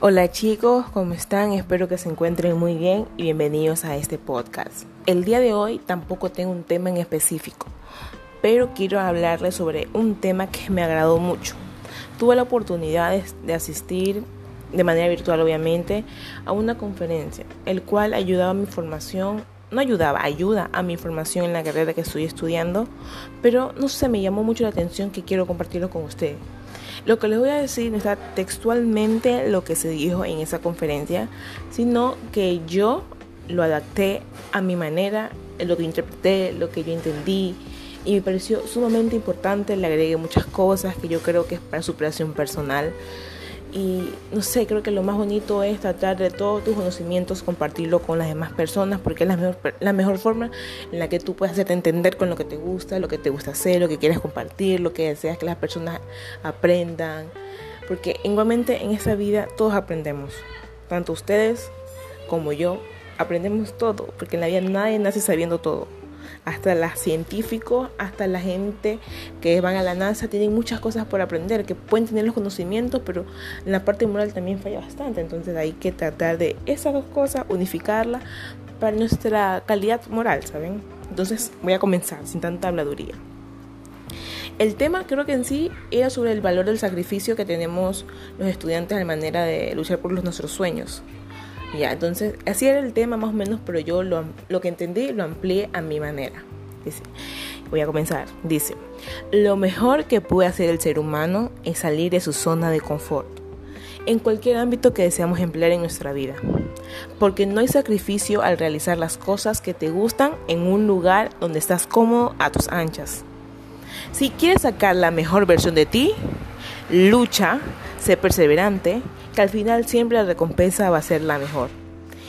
Hola chicos, ¿cómo están? Espero que se encuentren muy bien y bienvenidos a este podcast. El día de hoy tampoco tengo un tema en específico, pero quiero hablarles sobre un tema que me agradó mucho. Tuve la oportunidad de asistir de manera virtual obviamente a una conferencia, el cual ayudaba a mi formación no ayudaba, ayuda a mi formación en la carrera que estoy estudiando, pero no sé, me llamó mucho la atención que quiero compartirlo con ustedes. Lo que les voy a decir no está textualmente lo que se dijo en esa conferencia, sino que yo lo adapté a mi manera, lo que interpreté, lo que yo entendí, y me pareció sumamente importante, le agregué muchas cosas que yo creo que es para superación personal. Y no sé, creo que lo más bonito es tratar de todos tus conocimientos, compartirlo con las demás personas, porque es la mejor, la mejor forma en la que tú puedes hacerte entender con lo que te gusta, lo que te gusta hacer, lo que quieres compartir, lo que deseas que las personas aprendan. Porque igualmente en esta vida todos aprendemos, tanto ustedes como yo, aprendemos todo, porque en la vida nadie nace sabiendo todo hasta los científicos, hasta la gente que van a la NASA, tienen muchas cosas por aprender, que pueden tener los conocimientos, pero en la parte moral también falla bastante. Entonces hay que tratar de esas dos cosas, unificarlas para nuestra calidad moral, ¿saben? Entonces voy a comenzar sin tanta habladuría. El tema creo que en sí era sobre el valor del sacrificio que tenemos los estudiantes a la manera de luchar por los, nuestros sueños. Ya, entonces, así era el tema más o menos, pero yo lo, lo que entendí lo amplié a mi manera. Dice, voy a comenzar. Dice, lo mejor que puede hacer el ser humano es salir de su zona de confort, en cualquier ámbito que deseamos emplear en nuestra vida. Porque no hay sacrificio al realizar las cosas que te gustan en un lugar donde estás cómodo a tus anchas. Si quieres sacar la mejor versión de ti, lucha, sé perseverante, que al final siempre la recompensa va a ser la mejor.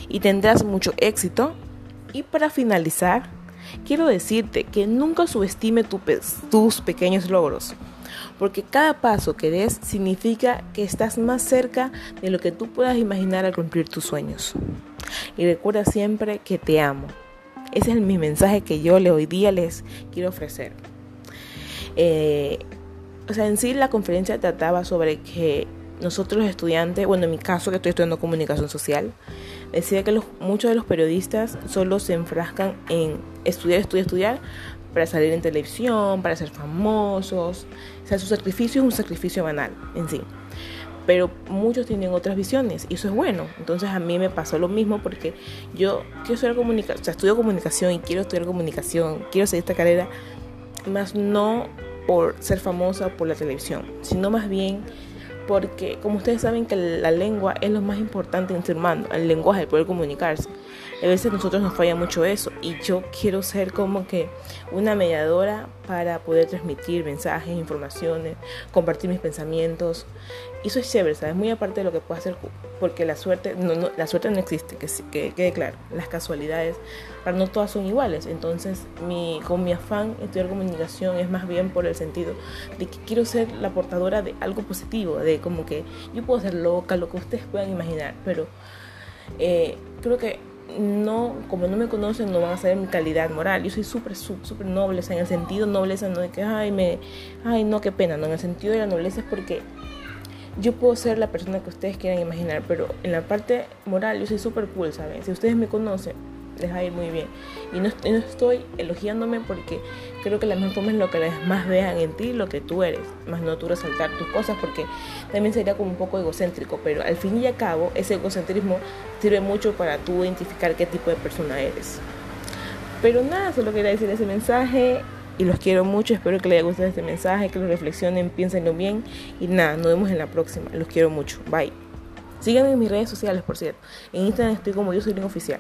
Y tendrás mucho éxito. Y para finalizar, quiero decirte que nunca subestime tus pequeños logros, porque cada paso que des significa que estás más cerca de lo que tú puedas imaginar al cumplir tus sueños. Y recuerda siempre que te amo. Ese es mi mensaje que yo hoy día les quiero ofrecer. Eh, o sea, en sí la conferencia trataba sobre que nosotros los estudiantes, bueno, en mi caso que estoy estudiando comunicación social, decía que muchos de los periodistas solo se enfrascan en estudiar, estudiar, estudiar para salir en televisión, para ser famosos. O sea, su sacrificio es un sacrificio banal en sí. Pero muchos tienen otras visiones y eso es bueno. Entonces a mí me pasó lo mismo porque yo quiero estudiar comunicación, o sea, estudio comunicación y quiero estudiar comunicación, quiero seguir esta carrera, más no por ser famosa por la televisión, sino más bien porque como ustedes saben que la lengua es lo más importante en ser humano, el lenguaje, el poder comunicarse. A veces nosotros nos falla mucho eso y yo quiero ser como que una mediadora para poder transmitir mensajes, informaciones, compartir mis pensamientos. Y eso es chévere, ¿sabes? Muy aparte de lo que puedo hacer, porque la suerte no, no, la suerte no existe, que, que quede claro. Las casualidades, para no todas son iguales. Entonces, mi, con mi afán estudiar comunicación es más bien por el sentido de que quiero ser la portadora de algo positivo, de como que yo puedo ser loca, lo que ustedes puedan imaginar, pero eh, creo que no, como no me conocen, no van a saber mi calidad moral. Yo soy súper, súper nobleza, en el sentido nobleza, no de que, ay, me, ay, no, qué pena, no, en el sentido de la nobleza es porque yo puedo ser la persona que ustedes quieran imaginar, pero en la parte moral yo soy súper cool, ¿saben? Si ustedes me conocen, les va a ir muy bien. Y no, no, estoy elogiándome porque creo que la mejor forma lo que las más vean en ti, lo que tú eres, más no tú resaltar tus cosas porque también sería como un poco egocéntrico, pero al fin y al cabo ese egocentrismo sirve mucho para tú identificar qué tipo de persona eres. Pero nada, solo quería decir ese mensaje y los quiero mucho, espero que les haya gustado este mensaje, que lo reflexionen, piénsenlo bien y nada, nos vemos en la próxima, los quiero mucho, bye. Síganme en mis redes sociales, por cierto. En Instagram estoy como yo soy oficial.